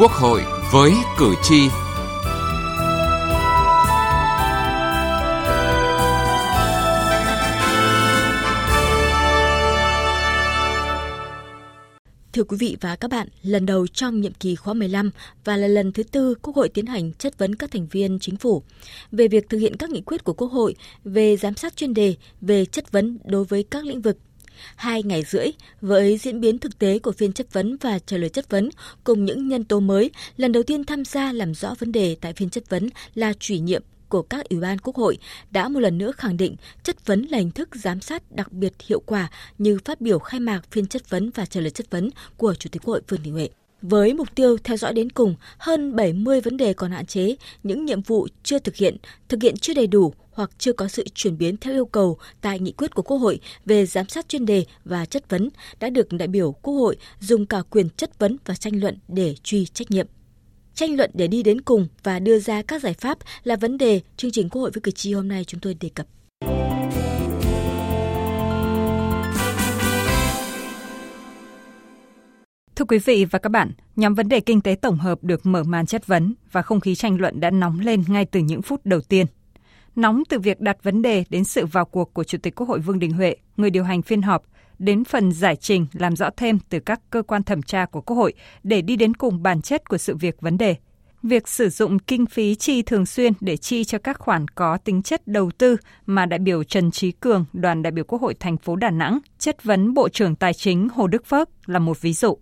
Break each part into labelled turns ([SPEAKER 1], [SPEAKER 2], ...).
[SPEAKER 1] Quốc hội với cử tri.
[SPEAKER 2] Thưa quý vị và các bạn, lần đầu trong nhiệm kỳ khóa 15 và là lần thứ tư Quốc hội tiến hành chất vấn các thành viên chính phủ về việc thực hiện các nghị quyết của Quốc hội về giám sát chuyên đề về chất vấn đối với các lĩnh vực Hai ngày rưỡi, với diễn biến thực tế của phiên chất vấn và trả lời chất vấn cùng những nhân tố mới, lần đầu tiên tham gia làm rõ vấn đề tại phiên chất vấn là chủ nhiệm của các ủy ban quốc hội đã một lần nữa khẳng định chất vấn là hình thức giám sát đặc biệt hiệu quả như phát biểu khai mạc phiên chất vấn và trả lời chất vấn của Chủ tịch Quốc hội Vương Đình Huệ. Với mục tiêu theo dõi đến cùng, hơn 70 vấn đề còn hạn chế, những nhiệm vụ chưa thực hiện, thực hiện chưa đầy đủ hoặc chưa có sự chuyển biến theo yêu cầu tại nghị quyết của Quốc hội về giám sát chuyên đề và chất vấn đã được đại biểu Quốc hội dùng cả quyền chất vấn và tranh luận để truy trách nhiệm. Tranh luận để đi đến cùng và đưa ra các giải pháp là vấn đề chương trình Quốc hội với cử tri hôm nay chúng tôi đề cập.
[SPEAKER 3] Thưa quý vị và các bạn, nhóm vấn đề kinh tế tổng hợp được mở màn chất vấn và không khí tranh luận đã nóng lên ngay từ những phút đầu tiên. Nóng từ việc đặt vấn đề đến sự vào cuộc của Chủ tịch Quốc hội Vương Đình Huệ, người điều hành phiên họp, đến phần giải trình làm rõ thêm từ các cơ quan thẩm tra của Quốc hội để đi đến cùng bản chất của sự việc vấn đề. Việc sử dụng kinh phí chi thường xuyên để chi cho các khoản có tính chất đầu tư mà đại biểu Trần Trí Cường, đoàn đại biểu Quốc hội thành phố Đà Nẵng chất vấn Bộ trưởng Tài chính Hồ Đức Phước là một ví dụ.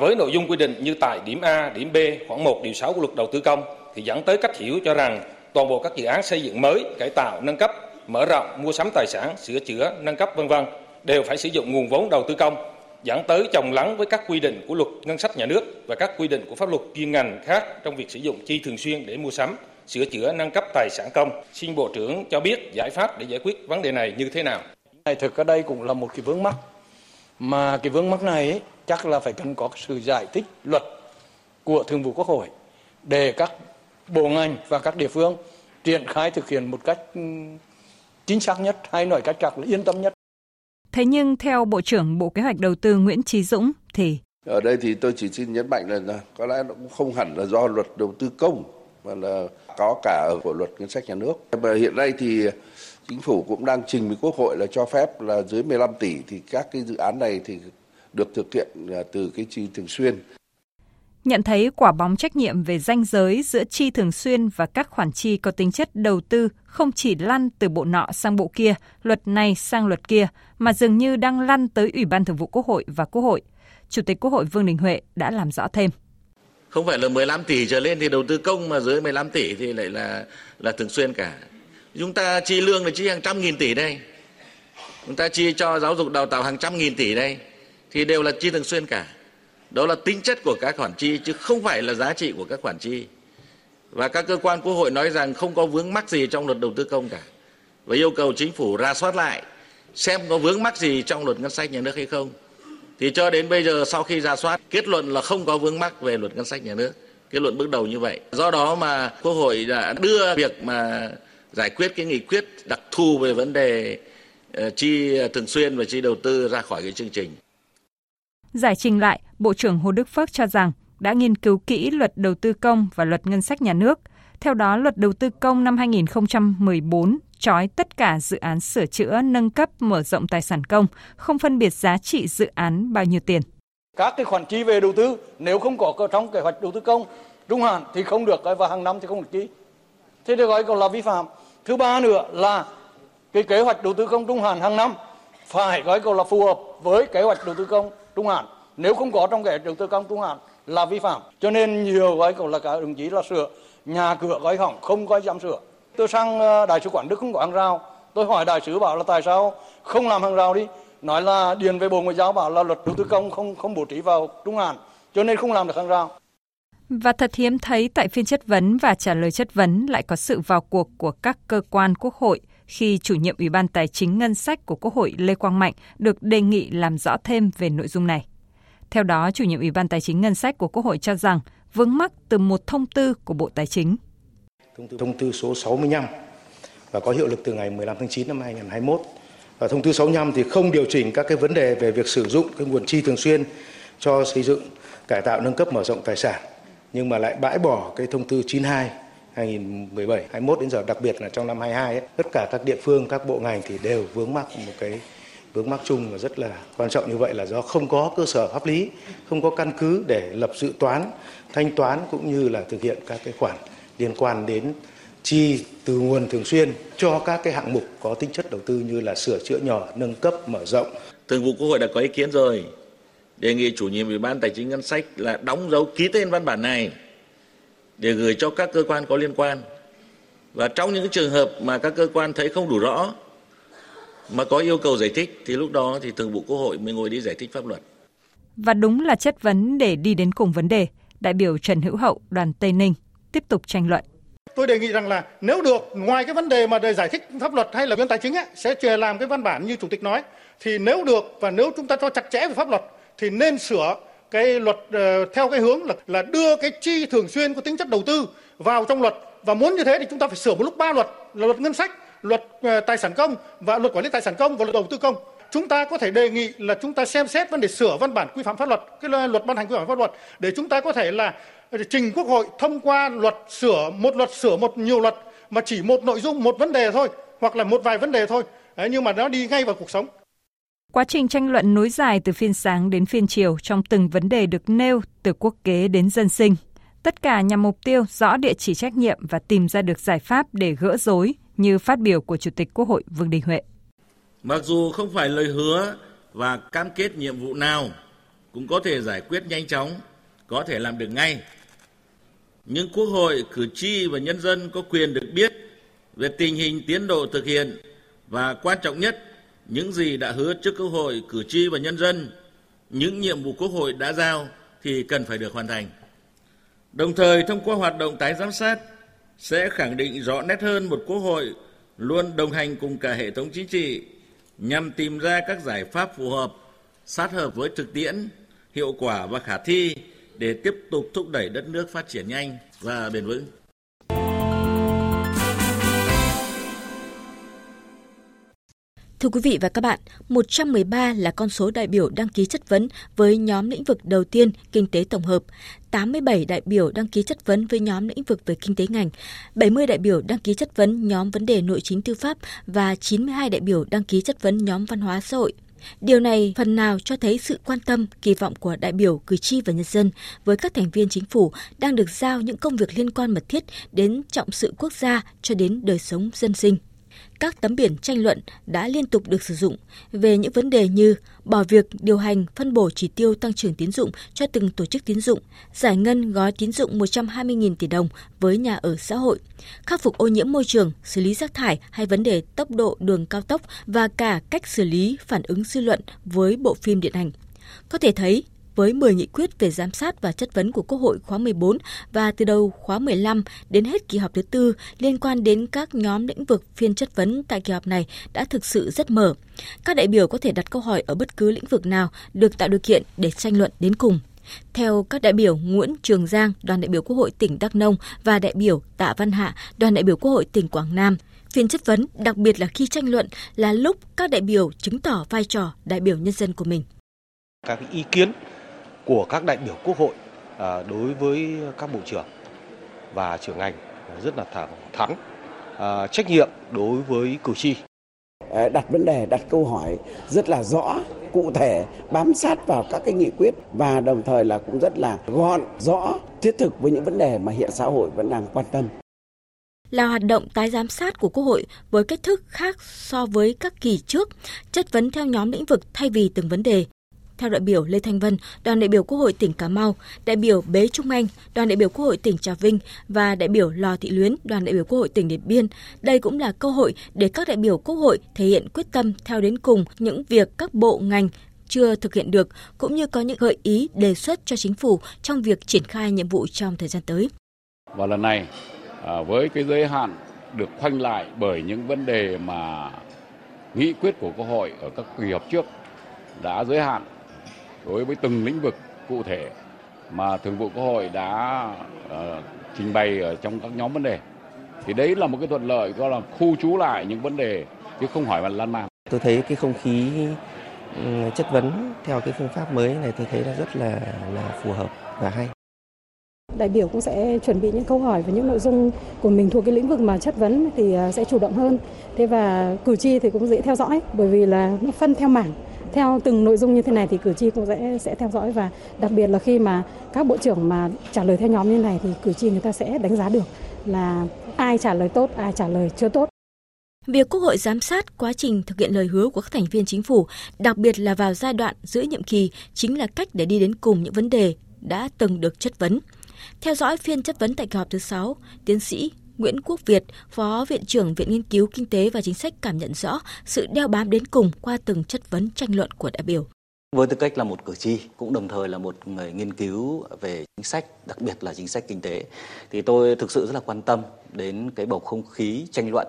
[SPEAKER 4] Với nội dung quy định như tại điểm A, điểm B, khoảng 1 điều 6 của luật đầu tư công thì dẫn tới cách hiểu cho rằng toàn bộ các dự án xây dựng mới, cải tạo, nâng cấp, mở rộng, mua sắm tài sản, sửa chữa, nâng cấp vân vân đều phải sử dụng nguồn vốn đầu tư công, dẫn tới chồng lắng với các quy định của luật ngân sách nhà nước và các quy định của pháp luật chuyên ngành khác trong việc sử dụng chi thường xuyên để mua sắm, sửa chữa, nâng cấp tài sản công. Xin Bộ trưởng cho biết giải pháp để giải quyết vấn đề này như thế nào?
[SPEAKER 5] Thực ở đây cũng là một cái vướng mắc mà cái vướng mắc này ấy, chắc là phải cần có sự giải thích luật của Thường vụ Quốc hội để các bộ ngành và các địa phương triển khai thực hiện một cách ừ, chính xác nhất hay nói cách khác là yên tâm nhất.
[SPEAKER 3] Thế nhưng theo Bộ trưởng Bộ Kế hoạch Đầu tư Nguyễn Trí Dũng thì
[SPEAKER 6] ở đây thì tôi chỉ xin nhấn mạnh là có lẽ nó cũng không hẳn là do luật đầu tư công mà là có cả ở của luật ngân sách nhà nước. Và hiện nay thì chính phủ cũng đang trình với quốc hội là cho phép là dưới 15 tỷ thì các cái dự án này thì được thực hiện à, từ cái chi thường xuyên.
[SPEAKER 3] Nhận thấy quả bóng trách nhiệm về danh giới giữa chi thường xuyên và các khoản chi có tính chất đầu tư không chỉ lăn từ bộ nọ sang bộ kia, luật này sang luật kia, mà dường như đang lăn tới Ủy ban Thường vụ Quốc hội và Quốc hội. Chủ tịch Quốc hội Vương Đình Huệ đã làm rõ thêm.
[SPEAKER 7] Không phải là 15 tỷ trở lên thì đầu tư công mà dưới 15 tỷ thì lại là là thường xuyên cả. Chúng ta chi lương là chi hàng trăm nghìn tỷ đây. Chúng ta chi cho giáo dục đào tạo hàng trăm nghìn tỷ đây thì đều là chi thường xuyên cả. Đó là tính chất của các khoản chi chứ không phải là giá trị của các khoản chi. Và các cơ quan quốc hội nói rằng không có vướng mắc gì trong luật đầu tư công cả. Và yêu cầu chính phủ ra soát lại xem có vướng mắc gì trong luật ngân sách nhà nước hay không. Thì cho đến bây giờ sau khi ra soát kết luận là không có vướng mắc về luật ngân sách nhà nước. Kết luận bước đầu như vậy. Do đó mà Quốc hội đã đưa việc mà giải quyết cái nghị quyết đặc thù về vấn đề ờ, chi thường xuyên và chi đầu tư ra khỏi cái chương trình.
[SPEAKER 3] Giải trình lại, Bộ trưởng Hồ Đức Phước cho rằng đã nghiên cứu kỹ luật đầu tư công và luật ngân sách nhà nước. Theo đó, luật đầu tư công năm 2014 trói tất cả dự án sửa chữa, nâng cấp, mở rộng tài sản công, không phân biệt giá trị dự án bao nhiêu tiền.
[SPEAKER 5] Các cái khoản chi về đầu tư nếu không có trong kế hoạch đầu tư công trung hạn thì không được và hàng năm thì không được chi. Thế được gọi còn là vi phạm. Thứ ba nữa là cái kế hoạch đầu tư công trung hạn hàng năm phải gọi còn là phù hợp với kế hoạch đầu tư công trung hạn nếu không có trong kế hoạch đầu tư công trung hạn là vi phạm cho nên nhiều gọi còn là cả đồng chí là sửa nhà cửa gói hỏng không có dám sửa tôi sang ờ, đại sứ quán đức không có hàng rào tôi hỏi đại sứ bảo là tại sao không làm hàng rào đi nói là điền về bộ ngoại giao bảo là luật đầu tư công không không bố trí vào trung hạn cho nên không làm được hàng rào
[SPEAKER 3] và thật hiếm thấy tại phiên chất vấn và trả lời chất vấn lại có sự vào cuộc của các cơ quan quốc hội khi chủ nhiệm Ủy ban Tài chính Ngân sách của Quốc hội Lê Quang Mạnh được đề nghị làm rõ thêm về nội dung này. Theo đó, chủ nhiệm Ủy ban Tài chính Ngân sách của Quốc hội cho rằng vướng mắc từ một thông tư của Bộ Tài chính.
[SPEAKER 8] Thông tư số 65 và có hiệu lực từ ngày 15 tháng 9 năm 2021. Và thông tư 65 thì không điều chỉnh các cái vấn đề về việc sử dụng cái nguồn chi thường xuyên cho xây dựng, cải tạo, nâng cấp, mở rộng tài sản nhưng mà lại bãi bỏ cái thông tư 92 2017 21 đến giờ đặc biệt là trong năm 22 ấy, tất cả các địa phương các bộ ngành thì đều vướng mắc một cái vướng mắc chung và rất là quan trọng như vậy là do không có cơ sở pháp lý, không có căn cứ để lập dự toán, thanh toán cũng như là thực hiện các cái khoản liên quan đến chi từ nguồn thường xuyên cho các cái hạng mục có tính chất đầu tư như là sửa chữa nhỏ, nâng cấp, mở rộng.
[SPEAKER 7] Thường vụ Quốc hội đã có ý kiến rồi. Đề nghị chủ nhiệm Ủy ban Tài chính Ngân sách là đóng dấu ký tên văn bản này để gửi cho các cơ quan có liên quan. Và trong những trường hợp mà các cơ quan thấy không đủ rõ mà có yêu cầu giải thích thì lúc đó thì Thường vụ Quốc hội mới ngồi đi giải thích pháp luật.
[SPEAKER 3] Và đúng là chất vấn để đi đến cùng vấn đề, đại biểu Trần Hữu Hậu, đoàn Tây Ninh tiếp tục tranh luận.
[SPEAKER 5] Tôi đề nghị rằng là nếu được ngoài cái vấn đề mà đề giải thích pháp luật hay là viên tài chính ấy, sẽ chờ làm cái văn bản như chủ tịch nói. Thì nếu được và nếu chúng ta cho chặt chẽ về pháp luật thì nên sửa cái luật uh, theo cái hướng là là đưa cái chi thường xuyên có tính chất đầu tư vào trong luật. Và muốn như thế thì chúng ta phải sửa một lúc ba luật là luật ngân sách luật uh, tài sản công và luật quản lý tài sản công và luật đầu tư công. Chúng ta có thể đề nghị là chúng ta xem xét vấn đề sửa văn bản quy phạm pháp luật cái luật ban hành quy phạm pháp luật để chúng ta có thể là trình quốc hội thông qua luật sửa một luật sửa một nhiều luật mà chỉ một nội dung một vấn đề thôi hoặc là một vài vấn đề thôi Đấy, nhưng mà nó đi ngay vào cuộc sống
[SPEAKER 3] Quá trình tranh luận nối dài từ phiên sáng đến phiên chiều trong từng vấn đề được nêu từ quốc kế đến dân sinh. Tất cả nhằm mục tiêu rõ địa chỉ trách nhiệm và tìm ra được giải pháp để gỡ rối như phát biểu của Chủ tịch Quốc hội Vương Đình Huệ.
[SPEAKER 7] Mặc dù không phải lời hứa và cam kết nhiệm vụ nào cũng có thể giải quyết nhanh chóng, có thể làm được ngay. Nhưng Quốc hội, cử tri và nhân dân có quyền được biết về tình hình tiến độ thực hiện và quan trọng nhất những gì đã hứa trước Quốc hội, cử tri và nhân dân, những nhiệm vụ Quốc hội đã giao thì cần phải được hoàn thành. Đồng thời thông qua hoạt động tái giám sát sẽ khẳng định rõ nét hơn một Quốc hội luôn đồng hành cùng cả hệ thống chính trị nhằm tìm ra các giải pháp phù hợp, sát hợp với thực tiễn, hiệu quả và khả thi để tiếp tục thúc đẩy đất nước phát triển nhanh và bền vững.
[SPEAKER 2] Thưa quý vị và các bạn, 113 là con số đại biểu đăng ký chất vấn với nhóm lĩnh vực đầu tiên kinh tế tổng hợp, 87 đại biểu đăng ký chất vấn với nhóm lĩnh vực về kinh tế ngành, 70 đại biểu đăng ký chất vấn nhóm vấn đề nội chính tư pháp và 92 đại biểu đăng ký chất vấn nhóm văn hóa xã hội. Điều này phần nào cho thấy sự quan tâm, kỳ vọng của đại biểu, cử tri và nhân dân với các thành viên chính phủ đang được giao những công việc liên quan mật thiết đến trọng sự quốc gia cho đến đời sống dân sinh các tấm biển tranh luận đã liên tục được sử dụng về những vấn đề như bỏ việc điều hành phân bổ chỉ tiêu tăng trưởng tín dụng cho từng tổ chức tín dụng, giải ngân gói tín dụng 120.000 tỷ đồng với nhà ở xã hội, khắc phục ô nhiễm môi trường, xử lý rác thải hay vấn đề tốc độ đường cao tốc và cả cách xử lý phản ứng dư luận với bộ phim điện ảnh. Có thể thấy, với 10 nghị quyết về giám sát và chất vấn của Quốc hội khóa 14 và từ đầu khóa 15 đến hết kỳ họp thứ tư liên quan đến các nhóm lĩnh vực phiên chất vấn tại kỳ họp này đã thực sự rất mở. Các đại biểu có thể đặt câu hỏi ở bất cứ lĩnh vực nào được tạo điều kiện để tranh luận đến cùng. Theo các đại biểu Nguyễn Trường Giang, đoàn đại biểu Quốc hội tỉnh Đắk Nông và đại biểu Tạ Văn Hạ, đoàn đại biểu Quốc hội tỉnh Quảng Nam, phiên chất vấn, đặc biệt là khi tranh luận là lúc các đại biểu chứng tỏ vai trò đại biểu nhân dân của mình.
[SPEAKER 8] Các ý kiến của các đại biểu quốc hội à, đối với các bộ trưởng và trưởng ngành rất là thẳng thắn à, trách nhiệm đối với cử tri
[SPEAKER 9] đặt vấn đề đặt câu hỏi rất là rõ cụ thể bám sát vào các cái nghị quyết và đồng thời là cũng rất là gọn rõ thiết thực với những vấn đề mà hiện xã hội vẫn đang quan tâm
[SPEAKER 2] là hoạt động tái giám sát của Quốc hội với cách thức khác so với các kỳ trước, chất vấn theo nhóm lĩnh vực thay vì từng vấn đề. Theo đại biểu Lê Thanh Vân, đoàn đại biểu Quốc hội tỉnh Cà Mau, đại biểu Bế Trung Anh, đoàn đại biểu Quốc hội tỉnh Trà Vinh và đại biểu Lò Thị Luyến, đoàn đại biểu Quốc hội tỉnh Điện Biên, đây cũng là cơ hội để các đại biểu Quốc hội thể hiện quyết tâm theo đến cùng những việc các bộ ngành chưa thực hiện được, cũng như có những gợi ý đề xuất cho chính phủ trong việc triển khai nhiệm vụ trong thời gian tới.
[SPEAKER 10] Và lần này, à, với cái giới hạn được khoanh lại bởi những vấn đề mà nghị quyết của Quốc hội ở các kỳ họp trước đã giới hạn đối với từng lĩnh vực cụ thể mà Thường vụ Quốc hội đã uh, trình bày ở trong các nhóm vấn đề. Thì đấy là một cái thuận lợi gọi là khu trú lại những vấn đề chứ không hỏi là lan man.
[SPEAKER 11] Tôi thấy cái không khí ừ, chất vấn theo cái phương pháp mới này tôi thấy là rất là là phù hợp và hay.
[SPEAKER 12] đại biểu cũng sẽ chuẩn bị những câu hỏi và những nội dung của mình thuộc cái lĩnh vực mà chất vấn thì à, sẽ chủ động hơn. Thế và cử tri thì cũng dễ theo dõi bởi vì là nó phân theo mảng theo từng nội dung như thế này thì cử tri cũng sẽ sẽ theo dõi và đặc biệt là khi mà các bộ trưởng mà trả lời theo nhóm như này thì cử tri người ta sẽ đánh giá được là ai trả lời tốt, ai trả lời chưa tốt.
[SPEAKER 2] Việc Quốc hội giám sát quá trình thực hiện lời hứa của các thành viên chính phủ, đặc biệt là vào giai đoạn giữa nhiệm kỳ, chính là cách để đi đến cùng những vấn đề đã từng được chất vấn. Theo dõi phiên chất vấn tại kỳ họp thứ 6, tiến sĩ Nguyễn Quốc Việt, Phó Viện trưởng Viện Nghiên cứu Kinh tế và Chính sách cảm nhận rõ sự đeo bám đến cùng qua từng chất vấn tranh luận của đại biểu.
[SPEAKER 13] Với tư cách là một cử tri, cũng đồng thời là một người nghiên cứu về chính sách, đặc biệt là chính sách kinh tế, thì tôi thực sự rất là quan tâm đến cái bầu không khí tranh luận.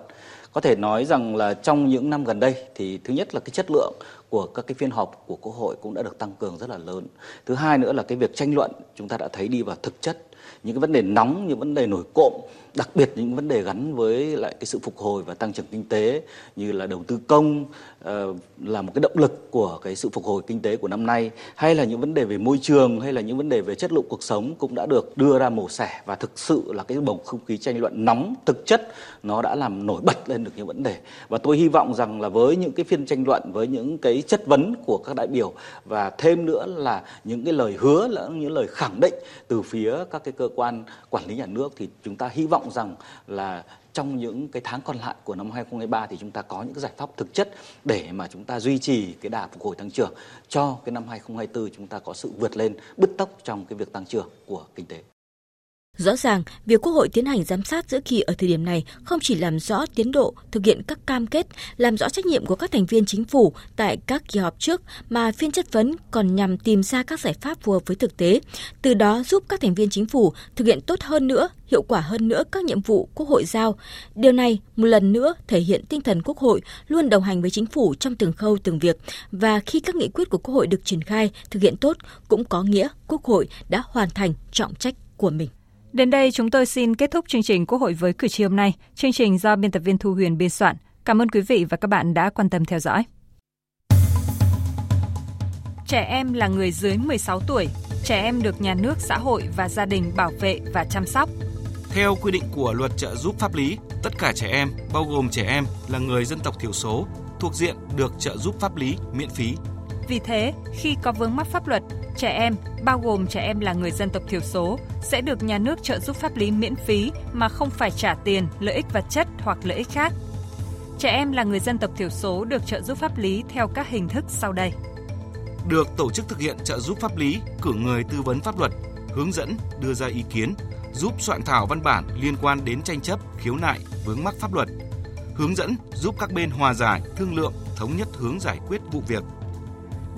[SPEAKER 13] Có thể nói rằng là trong những năm gần đây thì thứ nhất là cái chất lượng của các cái phiên họp của Quốc hội cũng đã được tăng cường rất là lớn. Thứ hai nữa là cái việc tranh luận chúng ta đã thấy đi vào thực chất những cái vấn đề nóng, những vấn đề nổi cộm, đặc biệt những vấn đề gắn với lại cái sự phục hồi và tăng trưởng kinh tế, như là đầu tư công ờ, là một cái động lực của cái sự phục hồi kinh tế của năm nay, hay là những vấn đề về môi trường, hay là những vấn đề về chất lượng cuộc sống cũng đã được đưa ra mổ xẻ. Và thực sự là cái bầu không khí tranh luận nóng, thực chất nó đã làm nổi bật lên được những vấn đề. Và tôi hy vọng rằng là với những cái phiên tranh luận, với những cái chất vấn của các đại biểu và thêm nữa là những cái lời hứa lẫn những lời khẳng định từ phía các cái cơ quan quản lý nhà nước thì chúng ta hy vọng vọng rằng là trong những cái tháng còn lại của năm 2023 thì chúng ta có những cái giải pháp thực chất để mà chúng ta duy trì cái đà phục hồi tăng trưởng cho cái năm 2024 chúng ta có sự vượt lên, bứt tốc trong cái việc tăng trưởng của kinh tế.
[SPEAKER 2] Rõ ràng, việc Quốc hội tiến hành giám sát giữa kỳ ở thời điểm này không chỉ làm rõ tiến độ thực hiện các cam kết, làm rõ trách nhiệm của các thành viên chính phủ tại các kỳ họp trước, mà phiên chất vấn còn nhằm tìm ra các giải pháp phù hợp với thực tế, từ đó giúp các thành viên chính phủ thực hiện tốt hơn nữa, hiệu quả hơn nữa các nhiệm vụ Quốc hội giao. Điều này một lần nữa thể hiện tinh thần Quốc hội luôn đồng hành với chính phủ trong từng khâu từng việc và khi các nghị quyết của Quốc hội được triển khai, thực hiện tốt cũng có nghĩa Quốc hội đã hoàn thành trọng trách của mình.
[SPEAKER 3] Đến đây chúng tôi xin kết thúc chương trình Quốc hội với cử tri hôm nay. Chương trình do biên tập viên Thu Huyền biên soạn. Cảm ơn quý vị và các bạn đã quan tâm theo dõi. Trẻ em là người dưới 16 tuổi. Trẻ em được nhà nước, xã hội và gia đình bảo vệ và chăm sóc.
[SPEAKER 14] Theo quy định của luật trợ giúp pháp lý, tất cả trẻ em, bao gồm trẻ em là người dân tộc thiểu số, thuộc diện được trợ giúp pháp lý miễn phí.
[SPEAKER 3] Vì thế, khi có vướng mắc pháp luật, trẻ em, bao gồm trẻ em là người dân tộc thiểu số, sẽ được nhà nước trợ giúp pháp lý miễn phí mà không phải trả tiền, lợi ích vật chất hoặc lợi ích khác. Trẻ em là người dân tộc thiểu số được trợ giúp pháp lý theo các hình thức sau đây.
[SPEAKER 14] Được tổ chức thực hiện trợ giúp pháp lý, cử người tư vấn pháp luật, hướng dẫn, đưa ra ý kiến, giúp soạn thảo văn bản liên quan đến tranh chấp, khiếu nại, vướng mắc pháp luật, hướng dẫn giúp các bên hòa giải, thương lượng, thống nhất hướng giải quyết vụ việc,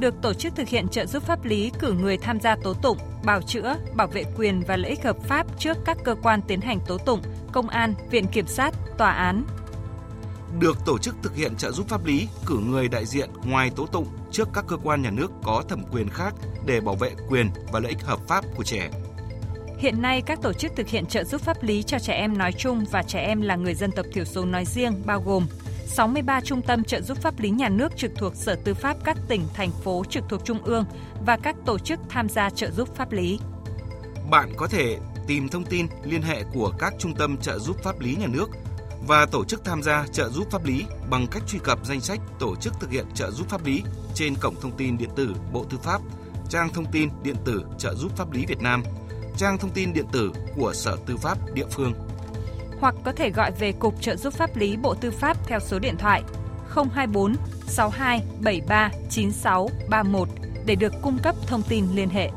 [SPEAKER 3] được tổ chức thực hiện trợ giúp pháp lý cử người tham gia tố tụng, bào chữa, bảo vệ quyền và lợi ích hợp pháp trước các cơ quan tiến hành tố tụng, công an, viện kiểm sát, tòa án.
[SPEAKER 14] Được tổ chức thực hiện trợ giúp pháp lý cử người đại diện ngoài tố tụng trước các cơ quan nhà nước có thẩm quyền khác để bảo vệ quyền và lợi ích hợp pháp của trẻ.
[SPEAKER 3] Hiện nay, các tổ chức thực hiện trợ giúp pháp lý cho trẻ em nói chung và trẻ em là người dân tộc thiểu số nói riêng bao gồm 63 trung tâm trợ giúp pháp lý nhà nước trực thuộc Sở Tư pháp các tỉnh, thành phố trực thuộc Trung ương và các tổ chức tham gia trợ giúp pháp lý.
[SPEAKER 14] Bạn có thể tìm thông tin liên hệ của các trung tâm trợ giúp pháp lý nhà nước và tổ chức tham gia trợ giúp pháp lý bằng cách truy cập danh sách tổ chức thực hiện trợ giúp pháp lý trên cổng thông tin điện tử Bộ Tư pháp, trang thông tin điện tử trợ giúp pháp lý Việt Nam, trang thông tin điện tử của Sở Tư pháp địa phương
[SPEAKER 3] hoặc có thể gọi về Cục Trợ giúp pháp lý Bộ Tư pháp theo số điện thoại 024 62 73 96 31 để được cung cấp thông tin liên hệ.